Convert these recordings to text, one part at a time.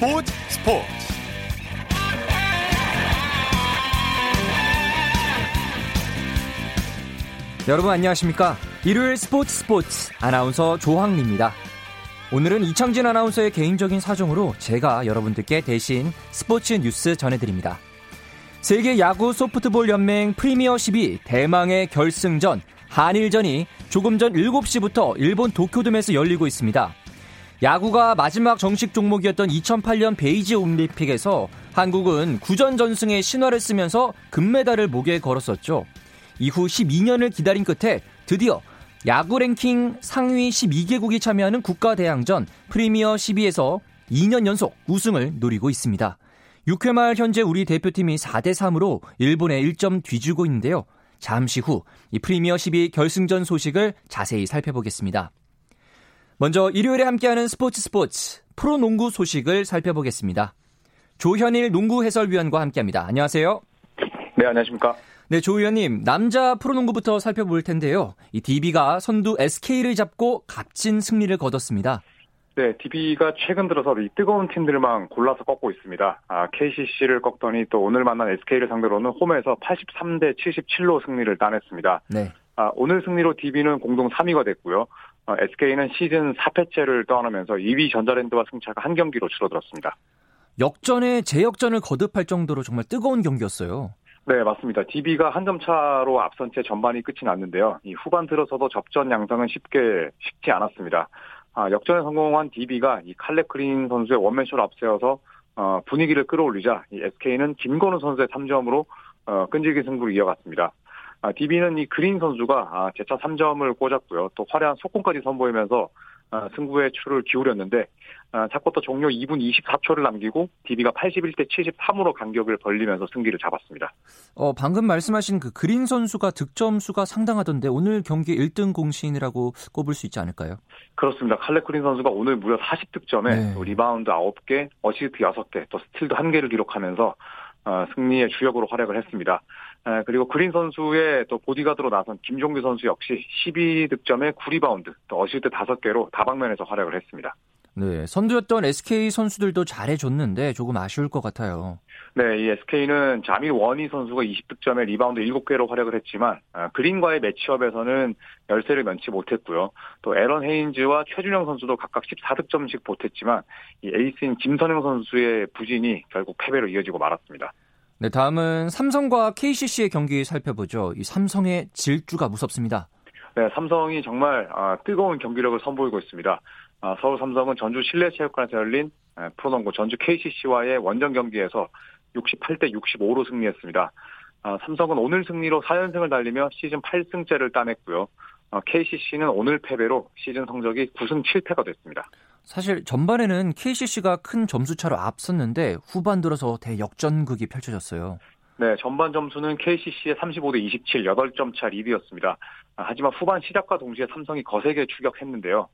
스포츠 스포츠 여러분 안녕하십니까? 일요일 스포츠 스포츠 아나운서 조황리입니다. 오늘은 이창진 아나운서의 개인적인 사정으로 제가 여러분들께 대신 스포츠 뉴스 전해드립니다. 세계 야구 소프트볼 연맹 프리미어 12 대망의 결승전 한일전이 조금 전 7시부터 일본 도쿄돔에서 열리고 있습니다. 야구가 마지막 정식 종목이었던 2008년 베이지 올림픽에서 한국은 구전 전승의 신화를 쓰면서 금메달을 목에 걸었었죠. 이후 12년을 기다린 끝에 드디어 야구 랭킹 상위 12개국이 참여하는 국가대항전 프리미어 12에서 2년 연속 우승을 노리고 있습니다. 6회 말 현재 우리 대표팀이 4대 3으로 일본에 1점 뒤주고 있는데요. 잠시 후 이 프리미어 12 결승전 소식을 자세히 살펴보겠습니다. 먼저 일요일에 함께하는 스포츠 스포츠 프로농구 소식을 살펴보겠습니다. 조현일 농구 해설위원과 함께합니다. 안녕하세요. 네, 안녕하십니까. 네, 조 의원님, 남자 프로농구부터 살펴볼 텐데요. 이 DB가 선두 SK를 잡고 값진 승리를 거뒀습니다. 네, DB가 최근 들어서 이 뜨거운 팀들만 골라서 꺾고 있습니다. 아, KCC를 꺾더니 또 오늘 만난 SK를 상대로는 홈에서 83대 77로 승리를 따냈습니다. 네. 아, 오늘 승리로 DB는 공동 3위가 됐고요. 어, SK는 시즌 4패째를 떠안으면서 2위 전자랜드와 승차가 한 경기로 줄어들었습니다. 역전에 재역전을 거듭할 정도로 정말 뜨거운 경기였어요. 네, 맞습니다. DB가 한 점 차로 앞선 채 전반이 끝이 났는데요. 이 후반 들어서도 접전 양상은 쉽게 쉽지 않았습니다. 아, 역전에 성공한 DB가 이 칼레 크린 선수의 원맨쇼를 앞세워서 어, 분위기를 끌어올리자 이 SK는 김건우 선수의 3점으로 어, 끈질긴 승부를 이어갔습니다. 아, DB는 이 그린 선수가 아, 재차 3점을 꽂았고요. 또 화려한 속공까지 선보이면서 아, 승부의 추를 기울였는데 아, 4쿼터 종료 2분 24초를 남기고 DB가 81대 73으로 간격을 벌리면서 승기를 잡았습니다. 어, 방금 말씀하신 그 그린 선수가 득점 수가 상당하던데 오늘 경기 1등 공신이라고 꼽을 수 있지 않을까요? 그렇습니다. 칼렙 그린 선수가 오늘 무려 40득점에 네. 리바운드 9개, 어시스트 6개, 또 스틸도 1개를 기록하면서 어, 승리의 주역으로 활약을 했습니다. 그리고 그린 선수의 또 보디가드로 나선 김종규 선수 역시 12득점에 9리바운드, 또 어시스트 5개로 다방면에서 활약을 했습니다. 네, 선두였던 SK 선수들도 잘해줬는데 조금 아쉬울 것 같아요. 네, 이 SK는 자밀 워니 선수가 20득점에 리바운드 7개로 활약을 했지만 아, 그린과의 매치업에서는 열세를 면치 못했고요. 또 에런 헤인즈와 최준용 선수도 각각 14득점씩 보탰지만 이 에이스인 김선영 선수의 부진이 결국 패배로 이어지고 말았습니다. 네, 다음은 삼성과 KCC의 경기 살펴보죠. 이 삼성의 질주가 무섭습니다. 네, 삼성이 정말 아, 뜨거운 경기력을 선보이고 있습니다. 아, 서울 삼성은 전주 실내체육관에서 열린 프로농구 전주 KCC와의 원정 경기에서 68대 65로 승리했습니다. 아, 삼성은 오늘 승리로 4연승을 달리며 시즌 8승째를 따냈고요. KCC는 아, 오늘 패배로 시즌 성적이 9승 7패가 됐습니다. 사실 전반에는 KCC가 큰 점수 차로 앞섰는데 후반 들어서 대역전극이 펼쳐졌어요. 네, 전반 점수는 KCC의 35대 27, 8점 차 리드였습니다. 하지만 후반 시작과 동시에 삼성이 거세게 추격했는데요.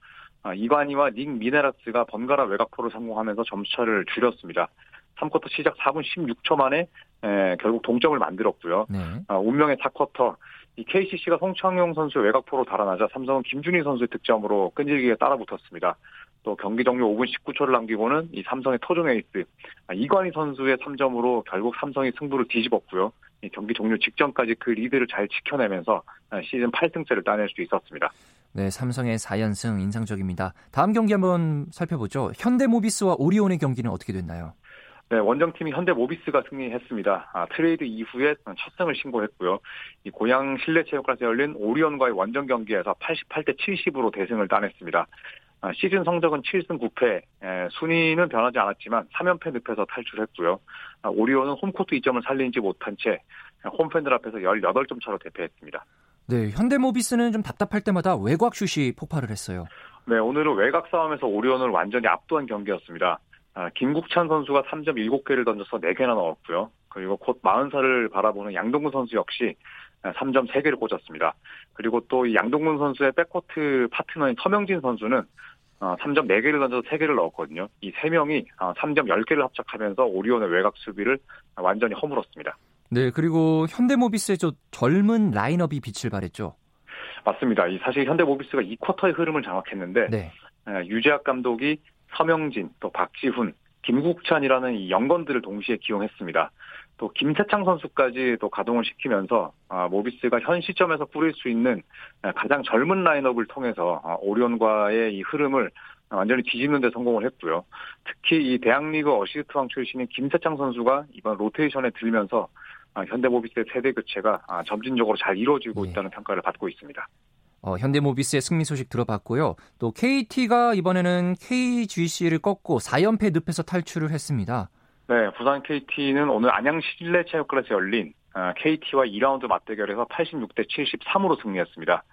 아, 이관희와 닉 미네라스가 번갈아 외곽포를 성공하면서 점수차를 줄였습니다. 3쿼터 시작 4분 16초 만에 에, 결국 동점을 만들었고요. 네. 아, 운명의 4쿼터 이 KCC가 송창용 선수 외곽포로 달아나자 삼성은 김준희 선수의 득점으로 끈질기게 따라붙었습니다. 또 경기 종료 5분 19초를 남기고는 이 삼성의 토종 에이스 아, 이관희 선수의 3점으로 결국 삼성이 승부를 뒤집었고요. 경기 종료 직전까지 그 리드를 잘 지켜내면서 시즌 8승째를 따낼 수 있었습니다. 네, 삼성의 4연승 인상적입니다. 다음 경기 한번 살펴보죠. 현대모비스와 오리온의 경기는 어떻게 됐나요? 네, 원정팀인 현대모비스가 승리했습니다. 아, 트레이드 이후에 첫 승을 신고했고요. 이 고양 실내체육관에서 열린 오리온과의 원정 경기에서 88대 70으로 대승을 따냈습니다. 아, 시즌 성적은 7승 9패, 에, 순위는 변하지 않았지만 3연패 늪에서 탈출했고요. 아, 오리온은 홈코트 2점을 살리지 못한 채 홈팬들 앞에서 18점 차로 대패했습니다. 네, 현대모비스는 좀 답답할 때마다 외곽 슛이 폭발을 했어요. 네, 오늘은 외곽 싸움에서 오리온을 완전히 압도한 경기였습니다. 아, 김국찬 선수가 3점 7개를 던져서 4개나 넣었고요. 그리고 곧 40살을 바라보는 양동근 선수 역시 3점 3개를 꽂았습니다. 그리고 또 양동근 선수의 백코트 파트너인 서명진 선수는 3점 어, 4개를 던져서 3개를 넣었거든요. 이 3명이 3점 어, 10개를 합작하면서 오리온의 외곽 수비를 완전히 허물었습니다. 네, 그리고 현대모비스의 저 젊은 라인업이 빛을 발했죠. 맞습니다. 이 사실 현대모비스가 이 쿼터의 흐름을 장악했는데 네. 유재학 감독이 서명진, 또 박지훈, 김국찬이라는 이 영건들을 동시에 기용했습니다. 또 김세창 선수까지 또 가동을 시키면서 아, 모비스가 현 시점에서 꾸릴 수 있는 가장 젊은 라인업을 통해서 아, 오리온과의 이 흐름을 완전히 뒤집는 데 성공을 했고요. 특히 이 대학리그 어시스트왕 출신인 김세창 선수가 이번 로테이션에 들면서 아, 현대모비스의 세대 교체가 점진적으로 잘 이루어지고 네. 있다는 평가를 받고 있습니다. 어, 현대모비스의 승리 소식 들어봤고요. 또 KT가 이번에는 KGC를 꺾고 4연패 늪에서 탈출을 했습니다. 네, 부산 KT는 오늘 안양 실내체육관에서 열린 KT와 어, 2라운드 맞대결에서 86대 73으로 승리했습니다.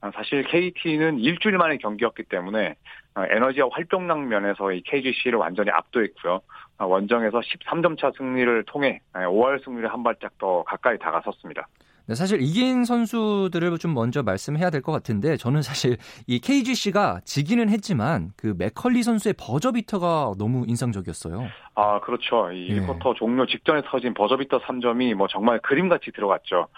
어, 사실 KT는 일주일 만의 경기였기 때문에 어, 에너지와 활동량 면에서 이 KGC를 완전히 압도했고요. 원정에서 13점 차 승리를 통해 5월 승리를 한 발짝 더 가까이 다가섰습니다. 네, 사실 이긴 선수들을 좀 먼저 말씀해야 될 것 같은데 저는 사실 이 KGC가 지기는 했지만 그 맥컬리 선수의 버저비터가 너무 인상적이었어요. 아 그렇죠. 이 네. 1쿼터 종료 직전에 터진 버저비터 3점이 뭐 정말 그림같이 들어갔죠.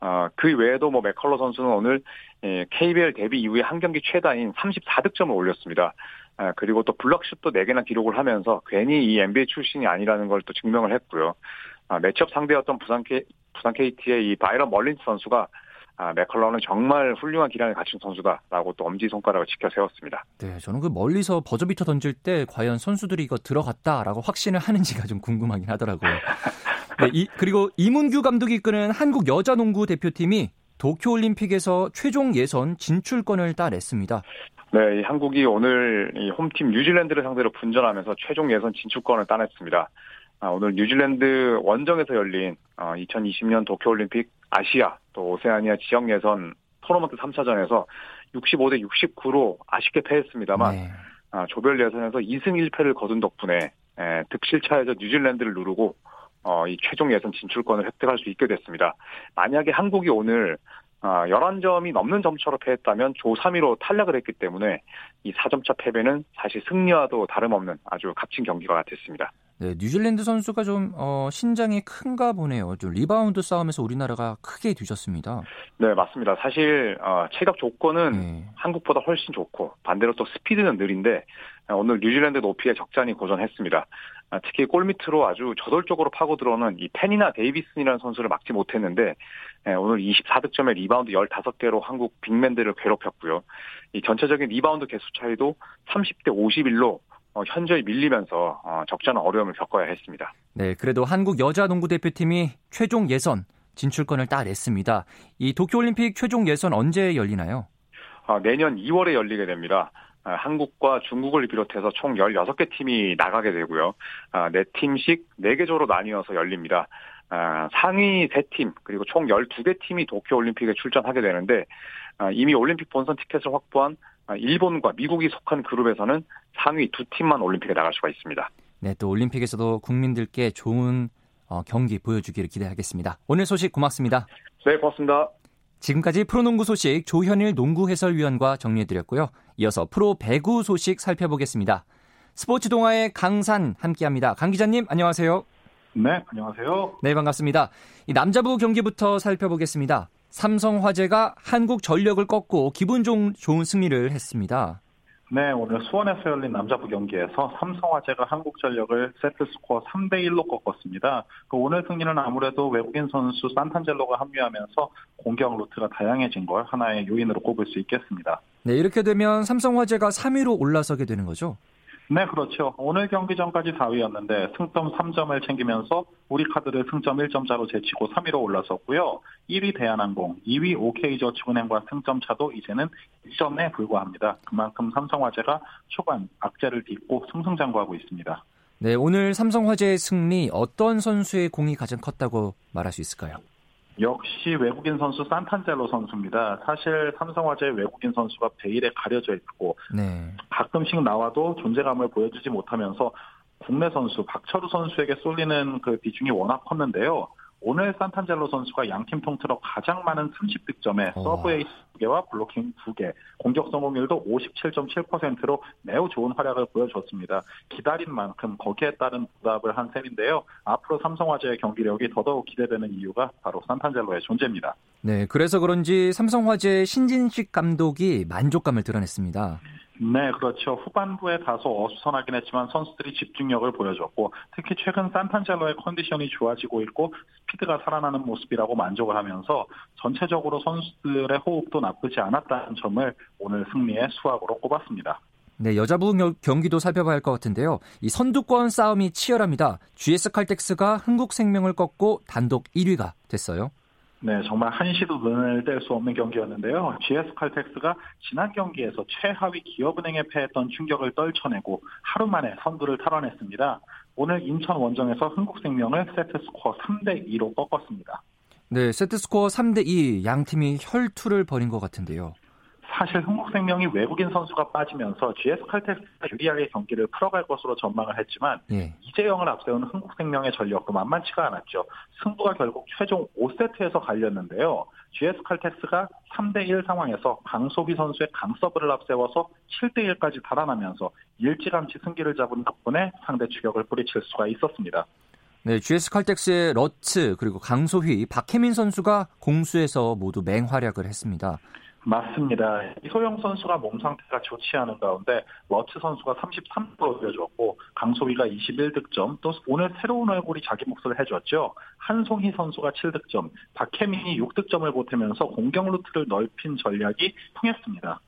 어, 그 외에도 뭐 맥컬러 선수는 오늘 예, KBL 데뷔 이후에 한 경기 최다인 34득점을 올렸습니다. 아, 그리고 또 블럭슛도 4개나 기록을 하면서 괜히 이 NBA 출신이 아니라는 걸 또 증명을 했고요. 아, 매치업 상대였던 부산, K, 부산 KT의 이 바이런 멀린스 선수가 아, 맥컬러는 정말 훌륭한 기량을 갖춘 선수다라고 또 엄지손가락을 지켜 세웠습니다. 네, 저는 그 멀리서 버저비터 던질 때 과연 선수들이 이거 들어갔다라고 확신을 하는지가 좀 궁금하긴 하더라고요. 네, 이, 그리고 이문규 감독이 이끄는 한국 여자농구 대표팀이 도쿄올림픽에서 최종 예선 진출권을 따냈습니다. 네, 한국이 오늘 이 홈팀 뉴질랜드를 상대로 분전하면서 최종 예선 진출권을 따냈습니다. 아, 오늘 뉴질랜드 원정에서 열린 2020년 어, 도쿄올림픽 아시아 또 오세아니아 지역 예선 토너먼트 3차전에서 65대 69로 아쉽게 패했습니다만 네. 아, 조별 예선에서 2승 1패를 거둔 덕분에 득실차에서 뉴질랜드를 누르고 어, 이 최종 예선 진출권을 획득할 수 있게 됐습니다. 만약에 한국이 오늘 11점이 아, 넘는 점차로 패했다면 조 3위로 탈락을 했기 때문에 이 4점차 패배는 사실 승리와도 다름없는 아주 값진 경기가 됐습니다. 네, 뉴질랜드 선수가 좀 어, 신장이 큰가 보네요. 좀 리바운드 싸움에서 우리나라가 크게 뒤졌습니다. 네, 맞습니다. 사실 어, 체격 조건은 네. 한국보다 훨씬 좋고 반대로 또 스피드는 느린데 어, 오늘 뉴질랜드 높이에 적잖이 고전했습니다. 아, 특히 골 밑으로 아주 저돌적으로 파고 들어오는 이 페니나 데이비슨이라는 선수를 막지 못했는데 예, 오늘 24득점에 리바운드 15개로 한국 빅맨들을 괴롭혔고요. 이 전체적인 리바운드 개수 차이도 30대 51로 어, 현저히 밀리면서 어, 적잖은 어려움을 겪어야 했습니다. 네, 그래도 한국 여자 농구 대표팀이 최종 예선 진출권을 따냈습니다. 이 도쿄올림픽 최종 예선 언제 열리나요? 아, 내년 2월에 열리게 됩니다. 아, 한국과 중국을 비롯해서 총 16개 팀이 나가게 되고요. 아, 4팀씩 4개 조로 나뉘어서 열립니다. 아, 상위 3팀 그리고 총 12개 팀이 도쿄올림픽에 출전하게 되는데 아, 이미 올림픽 본선 티켓을 확보한 아, 일본과 미국이 속한 그룹에서는 상위 두 팀만 올림픽에 나갈 수가 있습니다. 네, 또 올림픽에서도 국민들께 좋은 어, 경기 보여주기를 기대하겠습니다. 오늘 소식 고맙습니다. 네, 고맙습니다. 지금까지 프로농구 소식 조현일 농구 해설위원과 정리해드렸고요. 이어서 프로 배구 소식 살펴보겠습니다. 스포츠 동아의 강산 함께합니다. 강 기자님 안녕하세요. 네, 안녕하세요. 네, 반갑습니다. 이 남자부 경기부터 살펴보겠습니다. 삼성화재가 한국전력을 꺾고 기분 좋은 승리를 했습니다. 네, 오늘 수원에서 열린 남자부 경기에서 삼성화재가 한국전력을 세트스코어 3대1로 꺾었습니다. 그 오늘 승리는 아무래도 외국인 선수 산탄젤로가 합류하면서 공격 루트가 다양해진 걸 하나의 요인으로 꼽을 수 있겠습니다. 네, 이렇게 되면 삼성화재가 3위로 올라서게 되는 거죠? 네, 그렇죠. 오늘 경기 전까지 4위였는데 승점 3점을 챙기면서 우리 카드를 승점 1점 차로 제치고 3위로 올라섰고요. 1위 대한항공, 2위 OK저축은행과 승점 차도 이제는 1점에 불과합니다. 그만큼 삼성화재가 초반 악재를 딛고 승승장구하고 있습니다. 네, 오늘 삼성화재의 승리 어떤 선수의 공이 가장 컸다고 말할 수 있을까요? 역시 외국인 선수 산탄젤로 선수입니다. 사실 삼성화재 외국인 선수가 베일에 가려져 있고 네. 가끔씩 나와도 존재감을 보여주지 못하면서 국내 선수 박철우 선수에게 쏠리는 그 비중이 워낙 컸는데요. 오늘 산탄젤로 선수가 양팀 통틀어 가장 많은 30득점에 서브 에이스 2개와 블로킹 2개, 공격 성공률도 57.7%로 매우 좋은 활약을 보여줬습니다. 기다린 만큼 거기에 따른 부답을 한 셈인데요. 앞으로 삼성화재의 경기력이 더더욱 기대되는 이유가 바로 산탄젤로의 존재입니다. 네, 그래서 그런지 삼성화재 신진식 감독이 만족감을 드러냈습니다. 네, 그렇죠. 후반부에 다소 어수선하긴 했지만 선수들이 집중력을 보여줬고 특히 최근 산탄젤로의 컨디션이 좋아지고 있고 스피드가 살아나는 모습이라고 만족을 하면서 전체적으로 선수들의 호흡도 나쁘지 않았다는 점을 오늘 승리의 수확으로 꼽았습니다. 네, 여자부 경기도 살펴봐야 할 것 같은데요. 이 선두권 싸움이 치열합니다. GS 칼텍스가 흥국생명을 꺾고 단독 1위가 됐어요. 네, 정말 한시도 눈을 뗄 수 없는 경기였는데요. GS 칼텍스가 지난 경기에서 최하위 기업은행에 패했던 충격을 떨쳐내고 하루 만에 선두를 탈환했습니다. 오늘 인천 원정에서 흥국생명을 세트스코어 3대 2로 꺾었습니다. 네, 세트스코어 3대 2 양 팀이 혈투를 벌인 것 같은데요. 사실 흥국생명이 외국인 선수가 빠지면서 GS 칼텍스가 유리하게 경기를 풀어갈 것으로 전망을 했지만 예. 이재영을 앞세운 흥국생명의 전력도 만만치가 않았죠. 승부가 결국 최종 5세트에서 갈렸는데요. GS 칼텍스가 3대1 상황에서 강소비 선수의 강서브를 앞세워서 7대1까지 달아나면서 일찌감치 승기를 잡은 덕분에 상대 추격을 뿌리칠 수가 있었습니다. 네, GS 칼텍스의 러츠 그리고 강소휘, 박혜민 선수가 공수에서 모두 맹활약을 했습니다. 맞습니다. 이소영 선수가 몸 상태가 좋지 않은 가운데 러츠 선수가 33% 올려줬고 강소휘가 21득점 또 오늘 새로운 얼굴이 자기 몫을 해줬죠. 한송희 선수가 7득점, 박혜민이 6득점을 보태면서 공격 루트를 넓힌 전략이 통했습니다.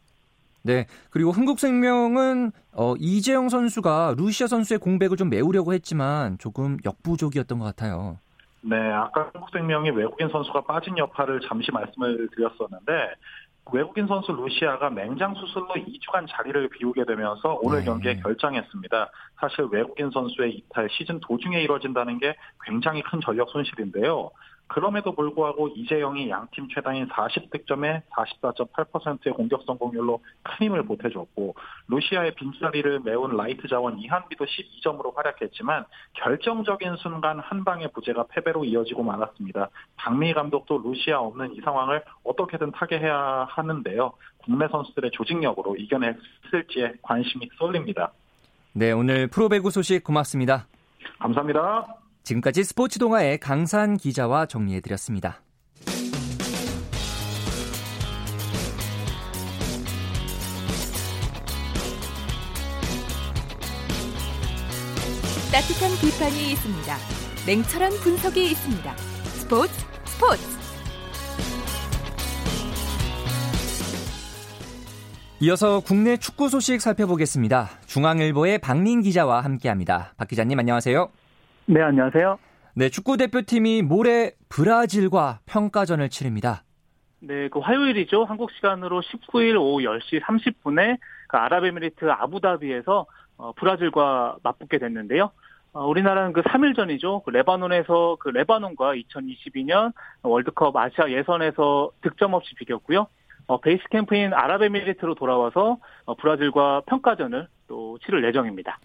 네. 그리고 흥국생명은 어, 이재영 선수가 루시아 선수의 공백을 좀 메우려고 했지만 조금 역부족이었던 것 같아요. 네, 아까 한국생명이 외국인 선수가 빠진 역할을 잠시 말씀을 드렸었는데 외국인 선수 루시아가 맹장 수술로 2주간 자리를 비우게 되면서 오늘 네. 경기에 결정했습니다. 사실 외국인 선수의 이탈 시즌 도중에 이뤄진다는 게 굉장히 큰 전력 손실인데요. 그럼에도 불구하고 이재영이 양팀 최다인 40득점에 44.8%의 공격 성공률로 큰 힘을 보태줬고 루시아의 빈자리를 메운 라이트 자원 이한비도 12점으로 활약했지만 결정적인 순간 한 방의 부재가 패배로 이어지고 말았습니다. 박미희 감독도 루시아 없는 이 상황을 어떻게든 타개해야 하는데요. 국내 선수들의 조직력으로 이겨냈을지에 관심이 쏠립니다. 네, 오늘 프로배구 소식 고맙습니다. 감사합니다. 지금까지 스포츠 동아의 강산 기자와 정리해드렸습니다. 따뜻한 비판이 있습니다. 냉철한 분석이 있습니다. 스포츠 스포츠 이어서 국내 축구 소식 살펴보겠습니다. 중앙일보의 박민 기자와 함께합니다. 박 기자님 안녕하세요. 네, 안녕하세요. 네, 축구 대표팀이 모레 브라질과 평가전을 치릅니다. 네, 그 화요일이죠. 한국 시간으로 19일 오후 10시 30분에 그 아랍에미리트 아부다비에서 어, 브라질과 맞붙게 됐는데요. 어, 우리나라는 그 3일 전이죠. 그 레바논에서 그 레바논과 2022년 월드컵 아시아 예선에서 득점 없이 비겼고요. 어, 베이스 캠프인 아랍에미리트로 돌아와서 어, 브라질과 평가전을 또 치를 예정입니다.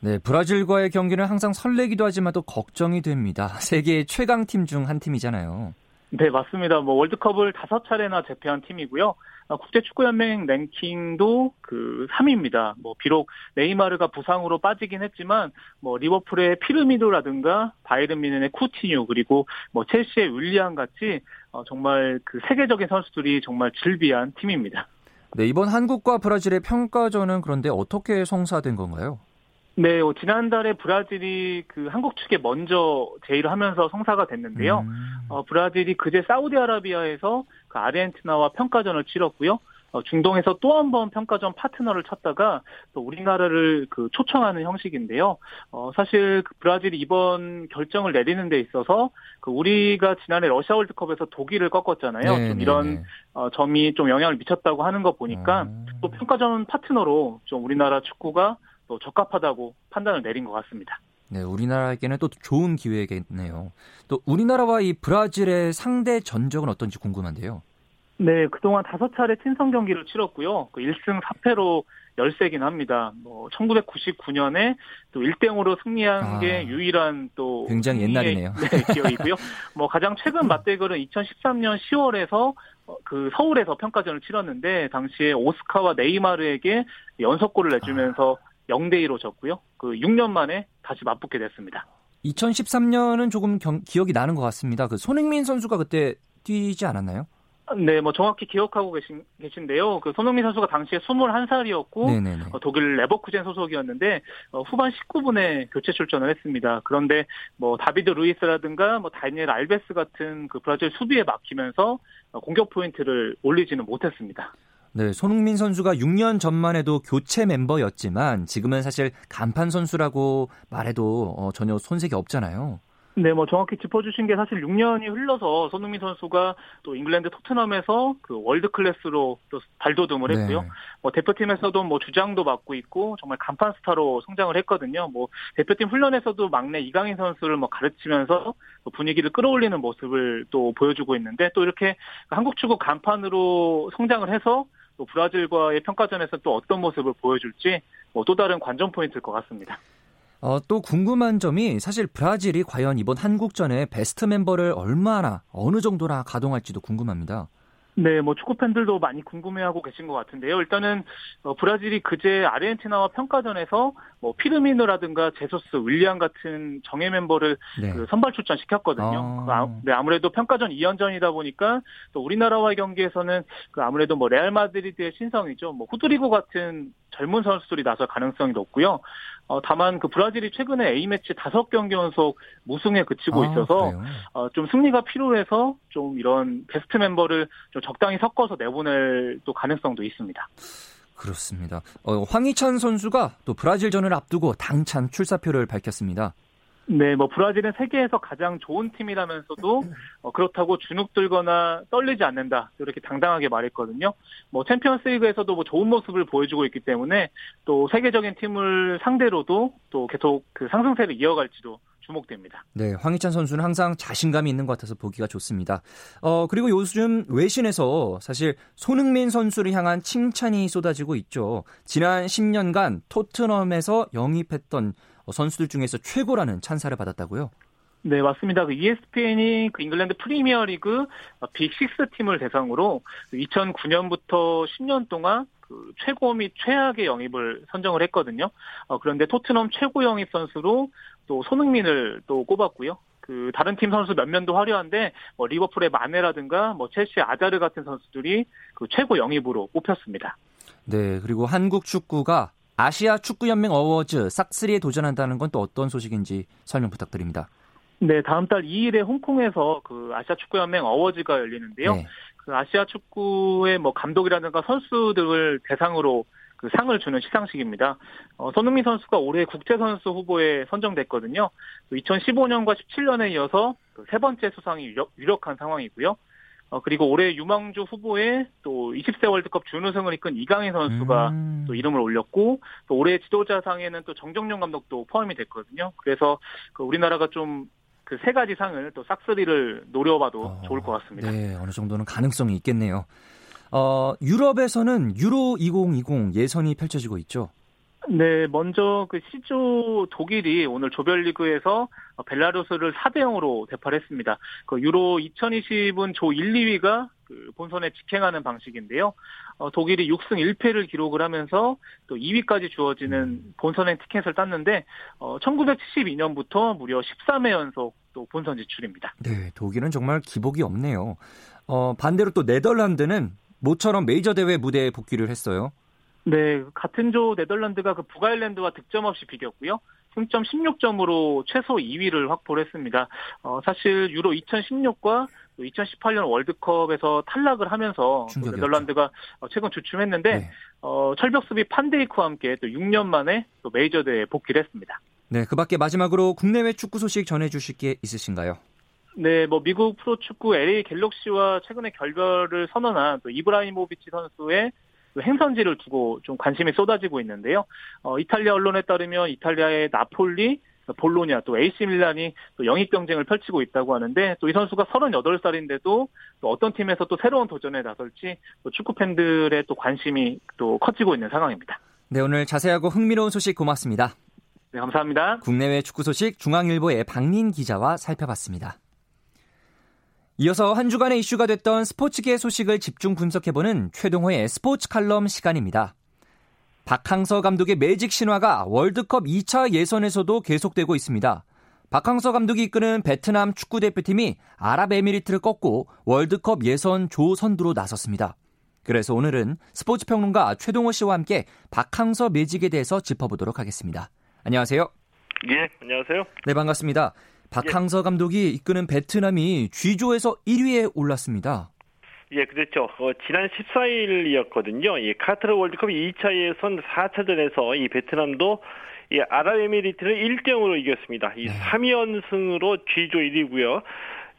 네, 브라질과의 경기는 항상 설레기도 하지만 또 걱정이 됩니다. 세계 최강 팀 중 한 팀이잖아요. 네, 맞습니다. 뭐 월드컵을 다섯 차례나 제패한 팀이고요. 아, 국제축구연맹 랭킹도 그 3위입니다. 뭐 비록 네이마르가 부상으로 빠지긴 했지만 뭐 리버풀의 피르미도라든가 바이른 미넨의 쿠티뉴 그리고 뭐 첼시의 윌리안 같이 어, 정말 그 세계적인 선수들이 정말 즐비한 팀입니다. 네, 이번 한국과 브라질의 평가전은 그런데 어떻게 성사된 건가요? 네, 어, 지난달에 브라질이 그 한국 측에 먼저 제의를 하면서 성사가 됐는데요. 음. 어, 브라질이 그제 사우디아라비아에서 그 아르헨티나와 평가전을 치렀고요. 어, 중동에서 또 한 번 평가전 파트너를 찾다가 또 우리나라를 그 초청하는 형식인데요. 어, 사실 그 브라질이 이번 결정을 내리는 데 있어서 그 우리가 지난해 러시아 월드컵에서 독일을 꺾었잖아요. 네, 좀 네, 이런 네. 어, 점이 좀 영향을 미쳤다고 하는 거 보니까 음. 또 평가전 파트너로 좀 우리나라 축구가 또 적합하다고 판단을 내린 것 같습니다. 네, 우리나라에게는 또 좋은 기회겠네요. 또 우리나라와 이 브라질의 상대 전적은 어떤지 궁금한데요. 네, 그동안 다섯 차례 친선 경기를 치렀고요. 그 1승 4패로 열세긴 합니다. 뭐 1999년에 또 1대0으로 승리한 아, 게 유일한 또 굉장히 옛날이네요. 네, 기억이고요. 뭐 가장 최근 맞대결은 2013년 10월에서 그 서울에서 평가전을 치렀는데 당시에 오스카와 네이마르에게 연속골을 내주면서 아. 0대 2로 졌고요. 그 6년 만에 다시 맞붙게 됐습니다. 2013년은 조금 경, 기억이 나는 것 같습니다. 그 손흥민 선수가 그때 뛰지 않았나요? 네, 뭐 정확히 기억하고 계신, 계신데요. 그 손흥민 선수가 당시에 21살이었고 어, 독일 레버쿠젠 소속이었는데 어, 후반 19분에 교체 출전을 했습니다. 그런데 뭐 다비드 루이스라든가 뭐 다니엘 알베스 같은 그 브라질 수비에 막히면서 어, 공격 포인트를 올리지는 못했습니다. 네, 손흥민 선수가 6년 전만 해도 교체 멤버였지만 지금은 사실 간판 선수라고 말해도 어, 전혀 손색이 없잖아요. 네, 뭐 정확히 짚어주신 게 사실 6년이 흘러서 손흥민 선수가 또 잉글랜드 토트넘에서 그 월드 클래스로 또 발돋움을 했고요. 네. 뭐 대표팀에서도 뭐 주장도 맡고 있고 정말 간판 스타로 성장을 했거든요. 뭐 대표팀 훈련에서도 막내 이강인 선수를 뭐 가르치면서 분위기를 끌어올리는 모습을 또 보여주고 있는데 또 이렇게 한국 축구 간판으로 성장을 해서 또 브라질과의 평가전에서 또 어떤 모습을 보여줄지 뭐 또 다른 관전 포인트일 것 같습니다. 어, 또 궁금한 점이 사실 브라질이 과연 이번 한국전에 베스트 멤버를 얼마나 어느 정도나 가동할지도 궁금합니다. 네, 뭐 축구 팬들도 많이 궁금해하고 계신 것 같은데요. 일단은 어, 브라질이 그제 아르헨티나와 평가전에서 뭐 피르미노라든가 제소스, 윌리안 같은 정예 멤버를 네. 그 선발 출전 시켰거든요. 아. 그 네, 아무래도 평가전 2연전이다 보니까 또 우리나라와의 경기에서는 그 아무래도 뭐 레알 마드리드의 신성이죠. 뭐 후드리고 같은 젊은 선수들이 나설 가능성이 높고요. 어, 다만 그 브라질이 최근에 A매치 5경기 연속 무승에 그치고 아, 있어서 어, 좀 승리가 필요해서 좀 이런 베스트 멤버를 좀 적당히 섞어서 내보낼 또 가능성도 있습니다. 그렇습니다. 어, 황희찬 선수가 또 브라질전을 앞두고 당찬 출사표를 밝혔습니다. 네, 뭐 브라질은 세계에서 가장 좋은 팀이라면서도 어, 그렇다고 주눅 들거나 떨리지 않는다 이렇게 당당하게 말했거든요. 뭐 챔피언스리그에서도 뭐 좋은 모습을 보여주고 있기 때문에 또 세계적인 팀을 상대로도 또 계속 그 상승세를 이어갈지도 주목됩니다. 네, 황희찬 선수는 항상 자신감이 있는 것 같아서 보기가 좋습니다. 어, 그리고 요즘 외신에서 사실 손흥민 선수를 향한 칭찬이 쏟아지고 있죠. 지난 10년간 토트넘에서 영입했던 선수들 중에서 최고라는 찬사를 받았다고요? 네, 맞습니다. 그 ESPN이 그 잉글랜드 프리미어 리그 빅6 팀을 대상으로 2009년부터 10년 동안 그 최고 및 최악의 영입을 선정을 했거든요. 어, 그런데 토트넘 최고 영입 선수로 또 손흥민을 또 꼽았고요. 그 다른 팀 선수 몇 면도 화려한데 뭐 리버풀의 마네라든가 뭐 첼시 아자르 같은 선수들이 그 최고 영입으로 꼽혔습니다. 네, 그리고 한국 축구가 아시아 축구연맹 어워즈 싹3에 도전한다는 건 또 어떤 소식인지 설명 부탁드립니다. 네, 다음 달 2일에 홍콩에서 그 아시아 축구연맹 어워즈가 열리는데요. 네. 그 아시아 축구의 뭐 감독이라든가 선수들을 대상으로 그 상을 주는 시상식입니다. 어, 손흥민 선수가 올해 국제선수 후보에 선정됐거든요. 2015년과 17년에 이어서 그 세 번째 수상이 유력, 유력한 상황이고요. 어, 그리고 올해 유망주 후보에 또 20세 월드컵 준우승을 이끈 이강인 선수가 음. 또 이름을 올렸고 또 올해 지도자상에는 또 정정용 감독도 포함이 됐거든요. 그래서 그 우리나라가 좀 그 세 가지 상을 또 싹쓸이를 노려봐도 어, 좋을 것 같습니다. 네, 어느 정도는 가능성이 있겠네요. 어, 유럽에서는 유로 2020 예선이 펼쳐지고 있죠. 네, 먼저 그 C조 독일이 오늘 조별리그에서 벨라루스를 4대 0으로 대파했습니다. 그 유로 2020은 조 1, 2위가 그 본선에 직행하는 방식인데요. 어, 독일이 6승 1패를 기록을 하면서 또 2위까지 주어지는 본선의 티켓을 땄는데 어, 1972년부터 무려 13회 연속 또 본선 진출입니다. 네, 독일은 정말 기복이 없네요. 어, 반대로 또 네덜란드는 모처럼 메이저 대회 무대에 복귀를 했어요. 네, 같은 조 네덜란드가 그 북아일랜드와 득점 없이 비겼고요. 승점 16점으로 최소 2위를 확보를 했습니다. 어, 사실 유로 2016과 2018년 월드컵에서 탈락을 하면서 네덜란드가 어, 최근 주춤했는데 네. 어, 철벽 수비 판데이크와 함께 또 6년 만에 또 메이저 대회에 복귀를 했습니다. 네, 그밖에 마지막으로 국내외 축구 소식 전해 주실 게 있으신가요? 네, 뭐 미국 프로축구 LA 갤럭시와 최근에 결별을 선언한 또 이브라히모비치 선수의 그 행선지를 두고 좀 관심이 쏟아지고 있는데요. 어, 이탈리아 언론에 따르면 이탈리아의 나폴리, 볼로냐 또 AC 밀란이 또 영입 경쟁을 펼치고 있다고 하는데 또 이 선수가 38살인데도 또 어떤 팀에서 또 새로운 도전에 나설지 또 축구 팬들의 또 관심이 또 커지고 있는 상황입니다. 네, 오늘 자세하고 흥미로운 소식 고맙습니다. 네, 감사합니다. 국내외 축구 소식 중앙일보의 박민 기자와 살펴봤습니다. 이어서 한 주간의 이슈가 됐던 스포츠계 소식을 집중 분석해보는 최동호의 스포츠 칼럼 시간입니다. 박항서 감독의 매직 신화가 월드컵 2차 예선에서도 계속되고 있습니다. 박항서 감독이 이끄는 베트남 축구 대표팀이 아랍에미리트를 꺾고 월드컵 예선 조 선두로 나섰습니다. 그래서 오늘은 스포츠 평론가 최동호 씨와 함께 박항서 매직에 대해서 짚어보도록 하겠습니다. 안녕하세요. 예, 안녕하세요. 네, 반갑습니다. 박항서 예. 감독이 이끄는 베트남이 G조에서 1위에 올랐습니다. 예, 그렇죠. 어, 지난 14일이었거든요. 이 카타르 월드컵 2차 예선 4차전에서 이 베트남도 이 아랍에미리트를 1대 0으로 이겼습니다. 이 네. 3연승으로 G조 1위고요.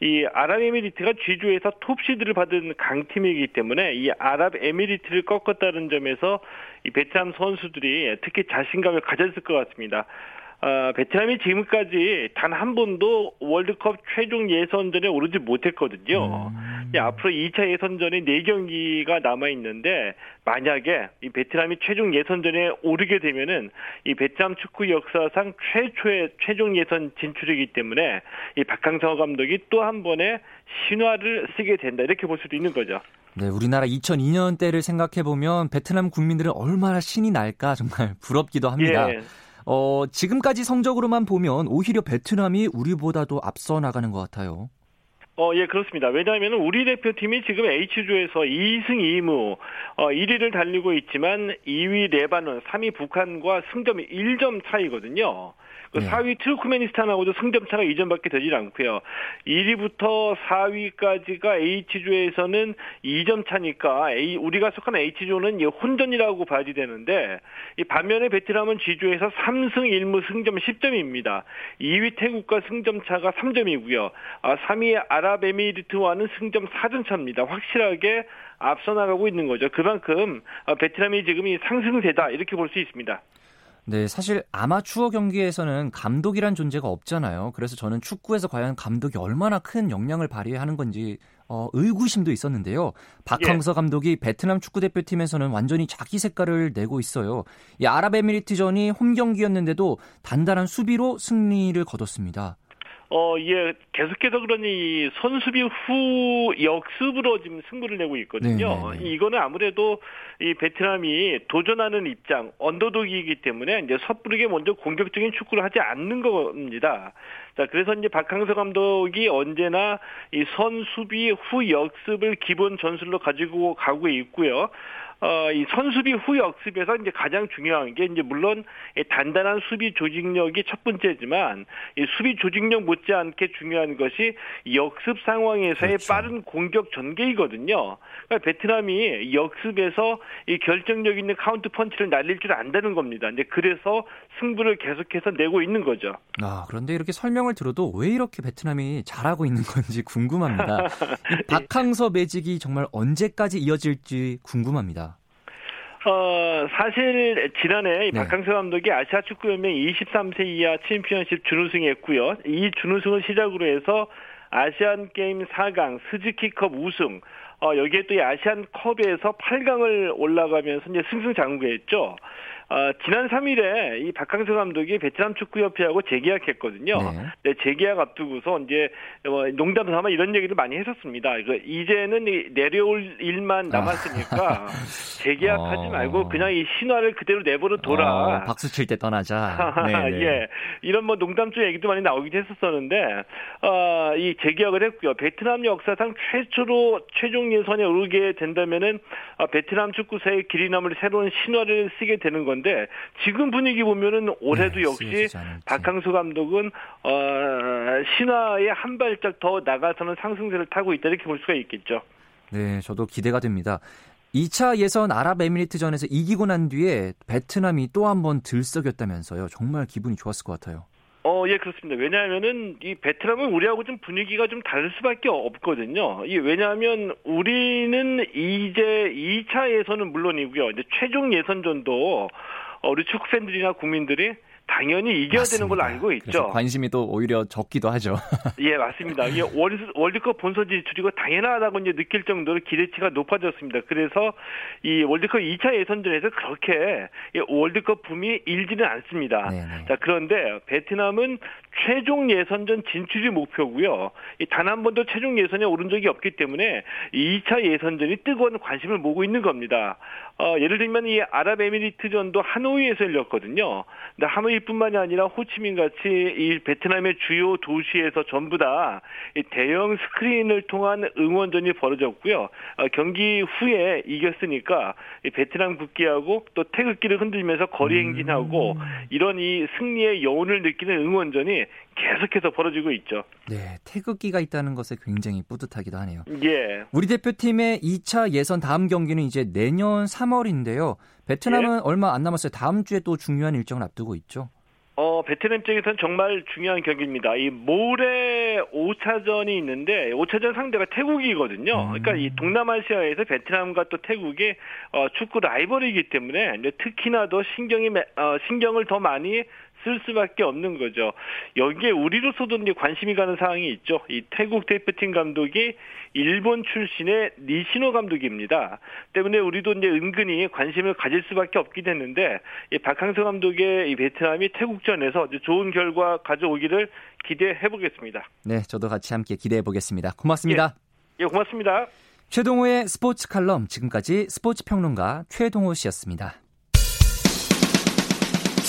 이 아랍에미리트가 G조에서 톱시드를 받은 강팀이기 때문에 이 아랍에미리트를 꺾었다는 점에서 이 베트남 선수들이 특히 자신감을 가졌을 것 같습니다. 어, 베트남이 지금까지 단 한 번도 월드컵 최종 예선전에 오르지 못했거든요. 음. 예, 앞으로 2차 예선전에 4경기가 남아 있는데 만약에 이 베트남이 최종 예선전에 오르게 되면은 이 베트남 축구 역사상 최초의 최종 예선 진출이기 때문에 이 박항서 감독이 또 한 번의 신화를 쓰게 된다 이렇게 볼 수도 있는 거죠. 네, 우리나라 2002년 때를 생각해 보면 베트남 국민들은 얼마나 신이 날까 정말 부럽기도 합니다. 예. 어, 지금까지 성적으로만 보면 오히려 베트남이 우리보다도 앞서 나가는 것 같아요. 어, 예, 그렇습니다. 왜냐하면 우리 대표팀이 지금 H조에서 2승 2무, 어, 1위를 달리고 있지만 2위 레바논, 3위 북한과 승점이 1점 차이거든요. 그 네. 4위 트루크메니스탄하고도 승점차가 이전밖에 되질 않고요. 1위부터 4위까지가 H조에서는 2점 차니까 A, 우리가 속한 H조는 혼전이라고 봐야지 되는데 이 반면에 베트남은 G조에서 3승 1무 승점 10점입니다. 2위 태국과 승점 차가 3점이고요. 아, 3위 아랍에미리트와는 승점 4점 차입니다. 확실하게 앞서 나가고 있는 거죠. 그만큼 어, 베트남이 지금 이 상승세다 이렇게 볼 수 있습니다. 네, 사실 아마추어 경기에서는 감독이란 존재가 없잖아요. 그래서 저는 축구에서 과연 감독이 얼마나 큰 영향을 발휘하는 건지 어, 의구심도 있었는데요. 박항서 예. 감독이 베트남 축구 대표팀에서는 완전히 자기 색깔을 내고 있어요. 이 아랍에미리트전이 홈 경기였는데도 단단한 수비로 승리를 거뒀습니다. 어, 예, 계속해서 그러니 선수비 후 역습으로 지금 승부를 내고 있거든요. 네네네. 네, 네. 이거는 아무래도 이 베트남이 도전하는 입장, 언더독이기 때문에 이제 섣부르게 먼저 공격적인 축구를 하지 않는 겁니다. 자, 그래서 이제 박항서 감독이 언제나 이 선수비 후 역습을 기본 전술로 가지고 가고 있고요. 어, 이 선수비 후 역습에서 이제 가장 중요한 게 이제 물론 단단한 수비 조직력이 첫 번째지만 이 수비 조직력 못지않게 중요한 것이 역습 상황에서의 그렇죠. 빠른 공격 전개이거든요. 그러니까 베트남이 역습에서 이 결정력 있는 카운터펀치를 날릴 줄 안다는 겁니다. 이제 그래서 승부를 계속해서 내고 있는 거죠. 아, 그런데 이렇게 설명을 들어도 왜 이렇게 베트남이 잘하고 있는 건지 궁금합니다. 박항서 매직이 정말 언제까지 이어질지 궁금합니다. 어, 사실 지난해 네. 박항서 감독이 아시아 축구연맹 23세 이하 챔피언십 준우승했고요. 이 준우승을 시작으로 해서 아시안 게임 4강, 스즈키컵 우승, 어, 여기에 또 아시안컵에서 8강을 올라가면서 이제 승승장구했죠. 어, 지난 3일에 이 박항서 감독이 베트남 축구협회하고 재계약했거든요. 네. 네, 재계약 앞두고서 이제 뭐 농담 삼아 이런 얘기를 많이 했었습니다. 이거 이제는 내려올 일만 아. 남았으니까 아. 재계약하지 어. 말고 그냥 이 신화를 그대로 내버려 둬라. 어, 박수 칠 때 떠나자. 네, 네. 예, 이런 뭐 농담적 얘기도 많이 나오기도 했었었는데 어, 이 재계약을 했고요. 베트남 역사상 최초로 최종 예선에 오르게 된다면은 어, 베트남 축구사의 길이 남을 새로운 신화를 쓰게 되는 건데. 건데 지금 분위기 보면은 올해도 네, 역시 박항수 감독은 어, 신화에 한 발짝 더 나가서는 상승세를 타고 있다 이렇게 볼 수가 있겠죠. 네, 저도 기대가 됩니다. 2차 예선 아랍에미리트전에서 이기고 난 뒤에 베트남이 또 한 번 들썩였다면서요. 정말 기분이 좋았을 것 같아요. 어, 예, 그렇습니다. 왜냐하면은 이 베트남은 우리하고 좀 분위기가 좀 다를 수밖에 없거든요. 이 왜냐하면 우리는 이제 2차 예선은 물론이고요. 이제 최종 예선전도 우리 축구 팬들이나 국민들이 당연히 이겨야 맞습니다. 되는 걸로 알고 있죠. 관심이 또 오히려 적기도 하죠. 예, 맞습니다. 이게 월드, 컵 본선 진출이고 당연하다고 이제 느낄 정도로 기대치가 높아졌습니다. 그래서 이 월드컵 2차 예선전에서 그렇게 월드컵 붐이 일지는 않습니다. 네네. 자, 그런데 베트남은 최종 예선전 진출이 목표고요. 단 한 번도 최종 예선에 오른 적이 없기 때문에 2차 예선전이 뜨거운 관심을 모으고 있는 겁니다. 어, 예를 들면 이 아랍에미리트전도 하노이에서 열렸거든요. 근데 하노이 하노이뿐만이 아니라 호치민 같이 이 베트남의 주요 도시에서 전부 다 대형 스크린을 통한 응원전이 벌어졌고요. 어, 경기 후에 이겼으니까 베트남 국기하고 또 태극기를 흔들면서 거리 행진하고 음. 이런 이 승리의 여운을 느끼는 응원전이 계속해서 벌어지고 있죠. 네, 태극기가 있다는 것에 굉장히 뿌듯하기도 하네요. 예. 우리 대표팀의 2차 예선 다음 경기는 이제 내년 3월인데요. 베트남은 예. 얼마 안 남았어요. 다음 주에 또 중요한 일정을 앞두고 있죠. 어, 베트남 쪽에서는 정말 중요한 경기입니다. 이 모레 5차전이 있는데 5차전 상대가 태국이거든요. 음. 그러니까 이 동남아시아에서 베트남과 또 태국이 어, 축구 라이벌이기 때문에 특히나 더 신경이 어, 신경을 더 많이 쓸 수밖에 없는 거죠. 여기에 우리로서도 이제 관심이 가는 사항이 있죠. 이 태국 대표팀 감독이 일본 출신의 니시노 감독입니다. 때문에 우리도 이제 은근히 관심을 가질 수밖에 없게 됐는데 이 박항서 감독의 이 베트남이 태국전에서 좋은 결과 가져오기를 기대해 보겠습니다. 네, 저도 같이 함께 기대해 보겠습니다. 고맙습니다. 예, 예 고맙습니다. 최동호의 스포츠 칼럼 지금까지 스포츠 평론가 최동호 씨였습니다.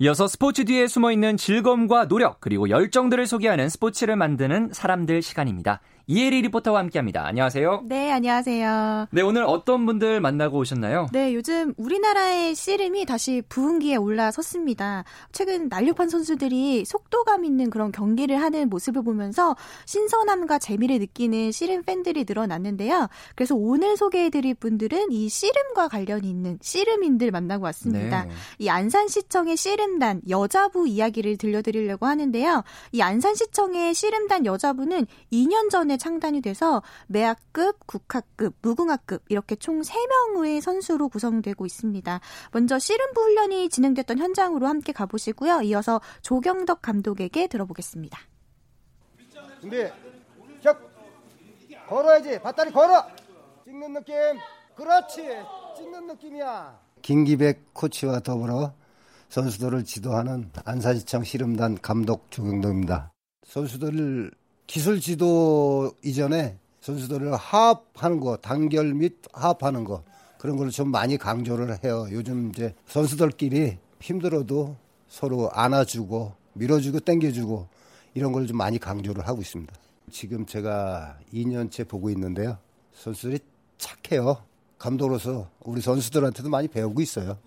이어서 스포츠 뒤에 숨어 있는 즐거움과 노력 그리고 열정들을 소개하는 스포츠를 만드는 사람들 시간입니다. 이혜리 리포터와 함께합니다. 안녕하세요. 네, 안녕하세요. 네, 오늘 어떤 분들 만나고 오셨나요? 네, 요즘 우리나라의 씨름이 다시 부흥기에 올라섰습니다. 최근 난류판 선수들이 속도감 있는 그런 경기를 하는 모습을 보면서 신선함과 재미를 느끼는 씨름 팬들이 늘어났는데요. 그래서 오늘 소개해드릴 분들은 이 씨름과 관련이 있는 씨름인들 만나고 왔습니다. 네. 이 안산시청의 씨름단 여자부 이야기를 들려드리려고 하는데요. 이 안산시청의 씨름단 여자부는 2년 전에 창단이 돼서 매학급, 국학급, 무궁화급 이렇게 총 3명의 선수로 구성되고 있습니다. 먼저 씨름부 훈련이 진행됐던 현장으로 함께 가보시고요. 이어서 조경덕 감독에게 들어보겠습니다. 준비. 적. 걸어야지. 밧다리 걸어. 찍는 느낌. 그렇지. 찍는 느낌이야. 김기백 코치와 더불어 선수들을 지도하는 안산시청 씨름단 감독 조경덕입니다. 선수들을 기술 지도 이전에 선수들을 하합하는 거, 단결 및 하합하는 거 그런 걸 좀 많이 강조를 해요. 요즘 이제 선수들끼리 힘들어도 서로 안아주고 밀어주고 땡겨주고 이런 걸 좀 많이 강조를 하고 있습니다. 지금 제가 2년째 보고 있는데요. 선수들이 착해요. 감독으로서 우리 선수들한테도 많이 배우고 있어요.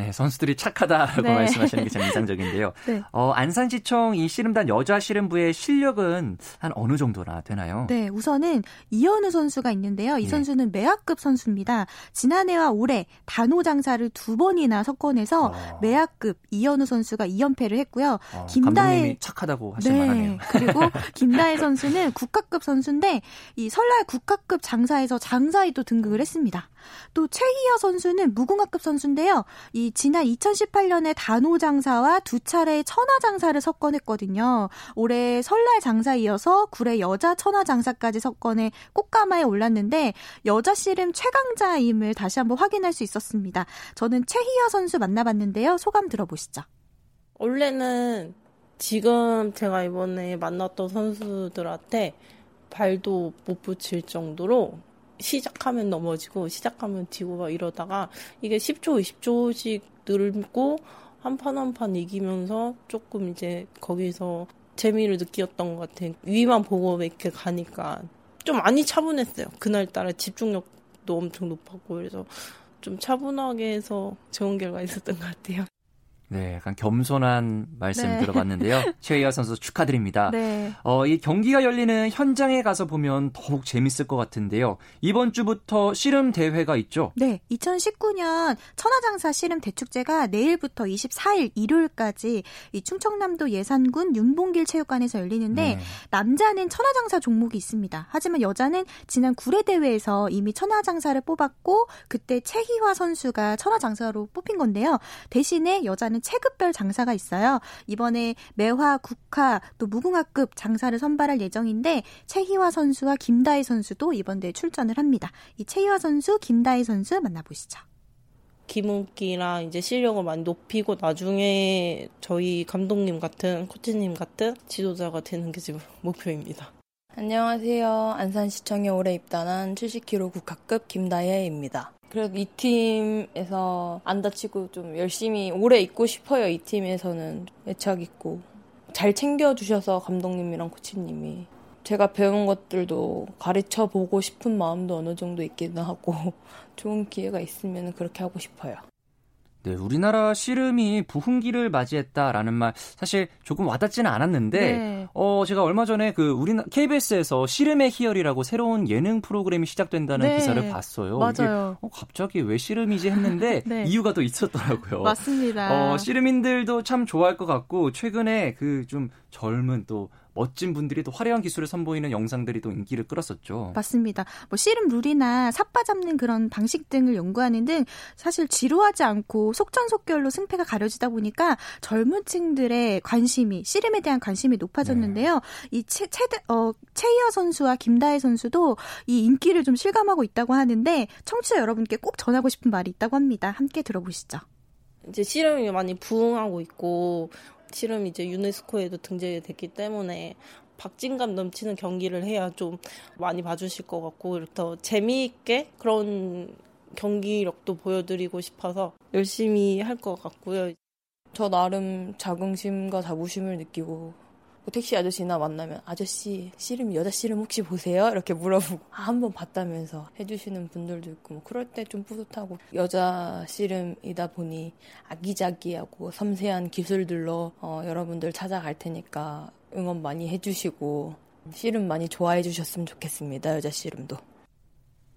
네, 선수들이 착하다라고 네. 말씀하시는 게 참 인상적인데요. 네. 어, 안산시청 이 씨름단 여자 씨름부의 실력은 한 어느 정도나 되나요? 네, 우선은 이현우 선수가 있는데요. 이 네. 선수는 매학급 선수입니다. 지난해와 올해 단호 장사를 두 번이나 석권해서 어. 매학급 이현우 선수가 2연패를 했고요. 어, 김다혜 착하다고 하실 네. 만하네요. 그리고 김다혜 선수는 국가급 선수인데 이 설날 국가급 장사에서 장사에 또 등극을 했습니다. 또 최희여 선수는 무궁화급 선수인데요. 이 지난 2018년에 단호 장사와 두 차례 천하 장사를 석권했거든요. 올해 설날 장사 이어서 구례 여자 천하 장사까지 석권해 꽃가마에 올랐는데 여자 씨름 최강자임을 다시 한번 확인할 수 있었습니다. 저는 최희여 선수 만나봤는데요. 소감 들어보시죠. 원래는 지금 제가 이번에 만났던 선수들한테 발도 못 붙일 정도로 시작하면 넘어지고 시작하면 뒤고 막 이러다가 이게 10초, 20초씩 늘고 한 판 한 판 이기면서 조금 이제 거기서 재미를 느꼈던 것 같아요. 위만 보고 이렇게 가니까 좀 많이 차분했어요. 그날따라 집중력도 엄청 높았고 그래서 좀 차분하게 해서 좋은 결과 있었던 것 같아요. 네, 약간 겸손한 말씀 네. 들어봤는데요. 최희아 선수 축하드립니다. 네. 어, 이 경기가 열리는 현장에 가서 보면 더욱 재밌을 것 같은데요. 이번 주부터 씨름 대회가 있죠? 네, 2019년 천하장사 씨름 대축제가 내일부터 24일 일요일까지 이 충청남도 예산군 윤봉길 체육관에서 열리는데 네. 남자는 천하장사 종목이 있습니다. 하지만 여자는 지난 구례 대회에서 이미 천하장사를 뽑았고 그때 최희화 선수가 천하장사로 뽑힌 건데요. 대신에 여자는 체급별 장사가 있어요. 이번에 매화, 국화, 또 무궁화급 장사를 선발할 예정인데 최희화 선수와 김다희 선수도 이번 대회 출전을 합니다. 이 최희화 선수, 김다희 선수 만나보시죠. 기문기랑 이제 실력을 많이 높이고 나중에 저희 감독님 같은 코치님 같은 지도자가 되는 게 지금 목표입니다. 안녕하세요. 안산시청에 올해 입단한 70kg 국가급 김다혜입니다. 그래도 이 팀에서 안 다치고 좀 열심히 오래 있고 싶어요. 이 팀에서는 애착 있고 잘 챙겨주셔서 감독님이랑 코치님이 제가 배운 것들도 가르쳐 보고 싶은 마음도 어느 정도 있기는 하고 좋은 기회가 있으면 그렇게 하고 싶어요. 네, 우리나라 씨름이 부흥기를 맞이했다라는 말 사실 조금 와닿지는 않았는데 네. 어 제가 얼마 전에 그 우리나 KBS에서 씨름의 희열이라고 새로운 예능 프로그램이 시작된다는 네. 기사를 봤어요. 맞아요. 어, 갑자기 왜 씨름이지 했는데 네. 이유가 또 있었더라고요. 맞습니다. 어, 씨름인들도 참 좋아할 것 같고 최근에 그 좀 젊은 또 멋진 분들이 또 화려한 기술을 선보이는 영상들이 또 인기를 끌었었죠. 맞습니다. 뭐 씨름 룰이나 삿바 잡는 그런 방식 등을 연구하는 등 사실 지루하지 않고 속전속결로 승패가 가려지다 보니까 젊은 층들의 관심이 씨름에 대한 관심이 높아졌는데요. 네. 이 최, 최, 어, 최희아 선수와 김다혜 선수도 이 인기를 좀 실감하고 있다고 하는데 청취자 여러분께 꼭 전하고 싶은 말이 있다고 합니다. 함께 들어보시죠. 이제 씨름이 많이 부흥하고 있고 실은 이제 유네스코에도 등재됐기 때문에 박진감 넘치는 경기를 해야 좀 많이 봐주실 것 같고 더 재미있게 그런 경기력도 보여드리고 싶어서 열심히 할 것 같고요. 저 나름 자긍심과 자부심을 느끼고 뭐 택시 아저씨나 만나면 아저씨 씨름 여자 씨름 혹시 보세요? 이렇게 물어보고 아, 한번 봤다면서 해주시는 분들도 있고 뭐 그럴 때 좀 뿌듯하고 여자 씨름이다 보니 아기자기하고 섬세한 기술들로 어, 여러분들 찾아갈 테니까 응원 많이 해주시고 씨름 많이 좋아해 주셨으면 좋겠습니다 여자 씨름도.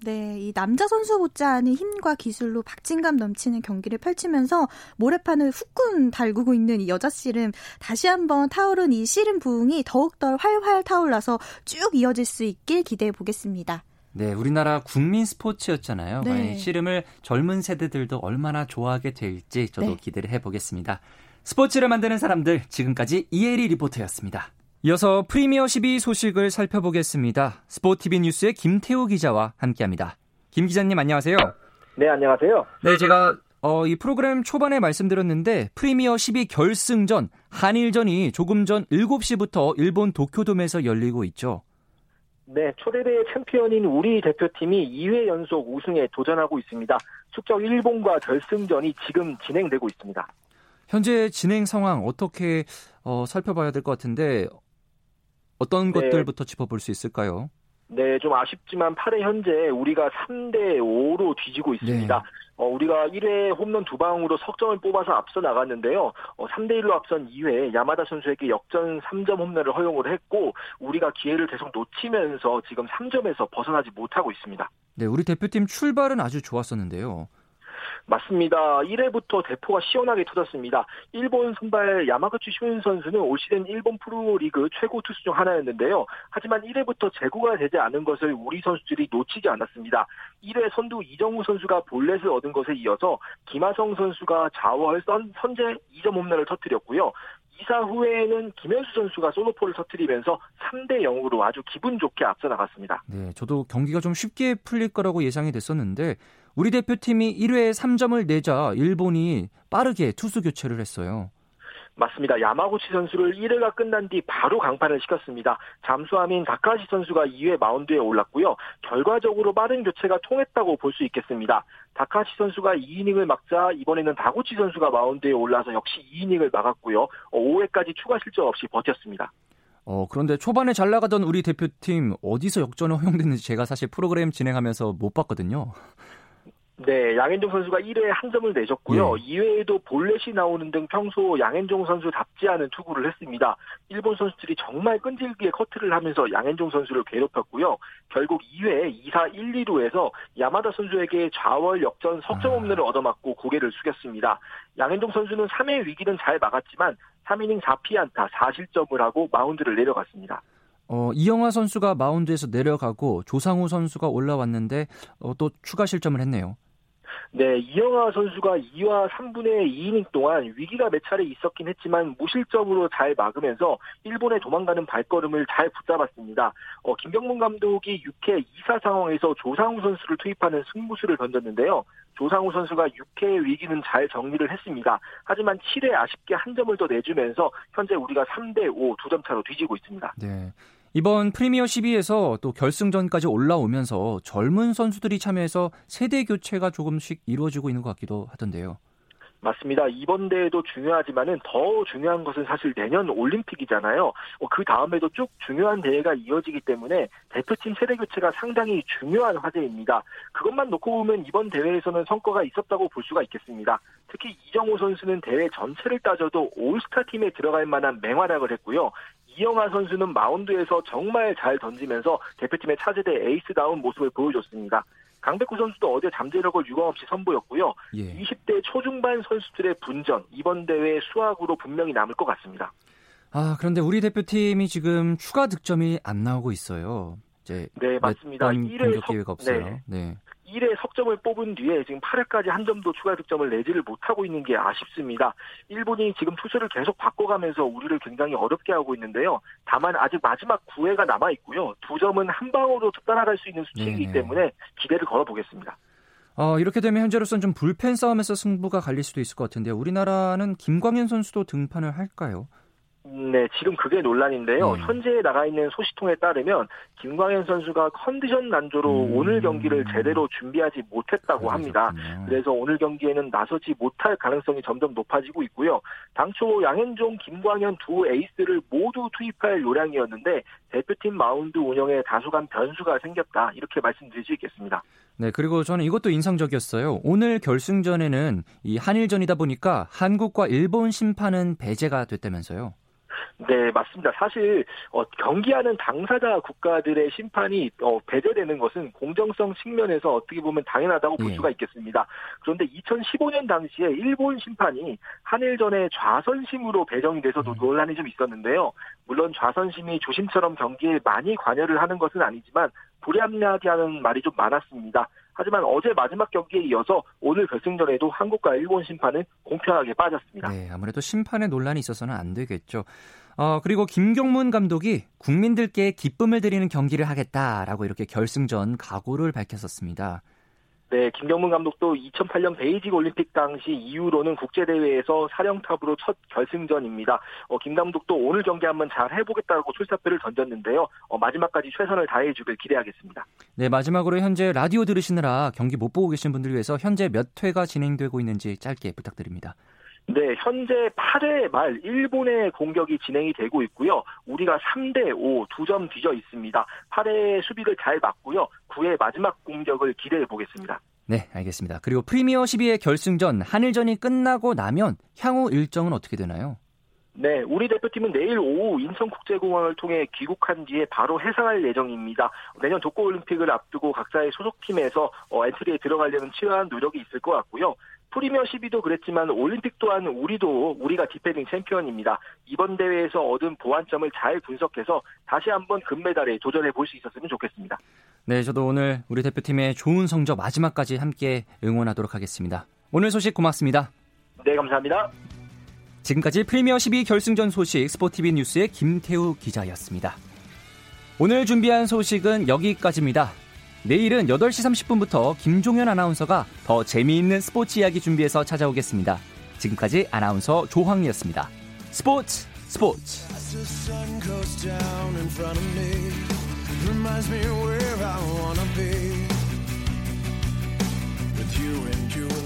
네, 이 남자 선수 못지않은 힘과 기술로 박진감 넘치는 경기를 펼치면서 모래판을 후끈 달구고 있는 이 여자 씨름 다시 한번 타오른 이 씨름 부흥이 더욱더 활활 타올라서 쭉 이어질 수 있길 기대해 보겠습니다. 네, 우리나라 국민 스포츠였잖아요. 네. 씨름을 젊은 세대들도 얼마나 좋아하게 될지 저도 네. 기대를 해보겠습니다. 스포츠를 만드는 사람들 지금까지 이혜리 리포터였습니다. 이어서 프리미어 12 소식을 살펴보겠습니다. 스포티비 뉴스의 김태호 기자와 함께합니다. 김 기자님 안녕하세요. 네, 안녕하세요. 네, 제가 어, 이 프로그램 초반에 말씀드렸는데 프리미어 12 결승전 한일전이 조금 전 7시부터 일본 도쿄돔에서 열리고 있죠. 네, 초대대 챔피언인 우리 대표팀이 2회 연속 우승에 도전하고 있습니다. 숙적 일본과 결승전이 지금 진행되고 있습니다. 현재 진행 상황 어떻게 어, 살펴봐야 될 것 같은데 어떤 네. 것들부터 짚어볼 수 있을까요? 네, 좀 아쉽지만 8회 현재 우리가 3대 5로 뒤지고 있습니다. 네. 어, 우리가 1회 홈런 두 방으로 석점을 뽑아서 앞서 나갔는데요. 어, 3대 1로 앞선 2회 야마다 선수에게 역전 3점 홈런을 허용을 했고 우리가 기회를 계속 놓치면서 지금 3점에서 벗어나지 못하고 있습니다. 네, 우리 대표팀 출발은 아주 좋았었는데요. 맞습니다. 1회부터 대포가 시원하게 터졌습니다. 일본 선발 야마구치 슈인 선수는 올 시즌 일본 프로리그 최고 투수 중 하나였는데요. 하지만 1회부터 제구가 되지 않은 것을 우리 선수들이 놓치지 않았습니다. 1회 선두 이정우 선수가 볼넷을 얻은 것에 이어서 김하성 선수가 좌월 선, 선제 2점 홈런을 터뜨렸고요. 2사 후에는 김현수 선수가 솔로포를 터뜨리면서 3대 0으로 아주 기분 좋게 앞서 나갔습니다. 네, 저도 경기가 좀 쉽게 풀릴 거라고 예상이 됐었는데 우리 대표팀이 1회에 3점을 내자 일본이 빠르게 투수 교체를 했어요. 맞습니다. 야마구치 선수를 1회가 끝난 뒤 바로 강판을 시켰습니다. 잠수함인 다카시 선수가 2회 마운드에 올랐고요. 결과적으로 빠른 교체가 통했다고 볼 수 있겠습니다. 다카시 선수가 2이닝을 막자 이번에는 다구치 선수가 마운드에 올라서 역시 2이닝을 막았고요. 5회까지 추가 실점 없이 버텼습니다. 어, 그런데 초반에 잘 나가던 우리 대표팀 어디서 역전을 허용됐는지 제가 사실 프로그램 진행하면서 못 봤거든요. 네, 양현종 선수가 1회에 한 점을 내줬고요. 예. 2회에도 볼넷이 나오는 등 평소 양현종 선수답지 않은 투구를 했습니다. 일본 선수들이 정말 끈질기게 커트를 하면서 양현종 선수를 괴롭혔고요. 결국 2회 2사 1, 2루에서 야마다 선수에게 좌월 역전 석점 아. 홈런을 얻어맞고 고개를 숙였습니다. 양현종 선수는 3회 위기는 잘 막았지만 3이닝 4피안타 4실점을 하고 마운드를 내려갔습니다. 어, 이영화 선수가 마운드에서 내려가고 조상우 선수가 올라왔는데 어, 또 추가 실점을 했네요. 네, 이영하 선수가 2와 3분의 2이닝 동안 위기가 몇 차례 있었긴 했지만 무실점으로 잘 막으면서 일본에 도망가는 발걸음을 잘 붙잡았습니다. 어, 김병문 감독이 6회 2사 상황에서 조상우 선수를 투입하는 승부수를 던졌는데요. 조상우 선수가 6회 위기는 잘 정리를 했습니다. 하지만 7회 아쉽게 한 점을 더 내주면서 현재 우리가 3대 5 두 점 차로 뒤지고 있습니다. 네. 이번 프리미어 12에서 또 결승전까지 올라오면서 젊은 선수들이 참여해서 세대 교체가 조금씩 이루어지고 있는 것 같기도 하던데요. 맞습니다. 이번 대회도 중요하지만은 더 중요한 것은 사실 내년 올림픽이잖아요. 어, 그 다음에도 쭉 중요한 대회가 이어지기 때문에 대표팀 세대 교체가 상당히 중요한 화제입니다. 그것만 놓고 보면 이번 대회에서는 성과가 있었다고 볼 수가 있겠습니다. 특히 이정호 선수는 대회 전체를 따져도 올스타 팀에 들어갈 만한 맹활약을 했고요. 이영하 선수는 마운드에서 정말 잘 던지면서 대표팀의 차세대 에이스다운 모습을 보여줬습니다. 강백호 선수도 어제 잠재력을 유감없이 선보였고요. 예. 20대 초중반 선수들의 분전 이번 대회 수학으로 분명히 남을 것 같습니다. 아 그런데 우리 대표팀이 지금 추가 득점이 안 나오고 있어요. 이제 네 맞습니다. 1회 공격 기회가 없어요. 네. 네. 1회 석점을 뽑은 뒤에 지금 8회까지 한 점도 추가 득점을 내지를 못하고 있는 게 아쉽습니다. 일본이 지금 투수를 계속 바꿔가면서 우리를 굉장히 어렵게 하고 있는데요. 다만 아직 마지막 9회가 남아 있고요. 두 점은 한 방으로 따라갈 수 있는 수치이기 네네. 때문에 기대를 걸어보겠습니다. 어, 이렇게 되면 현재로서는 좀 불펜 싸움에서 승부가 갈릴 수도 있을 것 같은데요. 우리나라는 김광현 선수도 등판을 할까요? 네, 지금 그게 논란인데요. 네. 현재 나가 있는 소식통에 따르면 김광현 선수가 컨디션 난조로 음. 오늘 경기를 제대로 준비하지 못했다고 합니다. 그래서 오늘 경기에는 나서지 못할 가능성이 점점 높아지고 있고요. 당초 양현종, 김광현 두 에이스를 모두 투입할 요량이었는데 대표팀 마운드 운영에 다소간 변수가 생겼다. 이렇게 말씀드릴 수 있겠습니다. 네, 그리고 저는 이것도 인상적이었어요. 오늘 결승전에는 이 한일전이다 보니까 한국과 일본 심판은 배제가 됐다면서요. 네, 맞습니다. 사실 어, 경기하는 당사자 국가들의 심판이 어, 배제되는 것은 공정성 측면에서 어떻게 보면 당연하다고 볼 네. 수가 있겠습니다. 그런데 2015년 당시에 일본 심판이 한일전에 좌선심으로 배정이 돼서도 음. 논란이 좀 있었는데요. 물론 좌선심이 조심처럼 경기에 많이 관여를 하는 것은 아니지만 불합리하게 하는 말이 좀 많았습니다. 하지만 어제 마지막 경기에 이어서 오늘 결승전에도 한국과 일본 심판은 공평하게 빠졌습니다. 네, 아무래도 심판의 논란이 있어서는 안 되겠죠. 어, 그리고 김경문 감독이 국민들께 기쁨을 드리는 경기를 하겠다라고 이렇게 결승전 각오를 밝혔었습니다. 네, 김경문 감독도 2008년 베이징 올림픽 당시 이후로는 국제대회에서 사령탑으로 첫 결승전입니다. 어, 김 감독도 오늘 경기 한번 잘 해보겠다고 출사표를 던졌는데요. 어, 마지막까지 최선을 다해주길 기대하겠습니다. 네, 마지막으로 현재 라디오 들으시느라 경기 못 보고 계신 분들 위해서 현재 몇 회가 진행되고 있는지 짧게 부탁드립니다. 네, 현재 8회 말 일본의 공격이 진행이 되고 있고요. 우리가 3대 5 두 점 뒤져 있습니다. 8회 수비를 잘 막고요. 9회 마지막 공격을 기대해 보겠습니다. 네, 알겠습니다. 그리고 프리미어 12의 결승전 한일전이 끝나고 나면 향후 일정은 어떻게 되나요? 네, 우리 대표팀은 내일 오후 인천국제공항을 통해 귀국한 뒤에 바로 해산할 예정입니다. 내년 도쿄올림픽을 앞두고 각자의 소속팀에서 어, 엔트리에 들어가려는 치열한 노력이 있을 것 같고요. 프리미어 12도 그랬지만 올림픽 또한 우리도 우리가 defending 챔피언입니다. 이번 대회에서 얻은 보완점을 잘 분석해서 다시 한번 금메달에 도전해 볼 수 있었으면 좋겠습니다. 네, 저도 오늘 우리 대표팀의 좋은 성적 마지막까지 함께 응원하도록 하겠습니다. 오늘 소식 고맙습니다. 네, 감사합니다. 지금까지 프리미어 12 결승전 소식 스포티비 뉴스의 김태우 기자였습니다. 오늘 준비한 소식은 여기까지입니다. 내일은 8시 30분부터 김종현 아나운서가 더 재미있는 스포츠 이야기 준비해서 찾아오겠습니다. 지금까지 아나운서 조황이었습니다. 스포츠 스포츠 you and you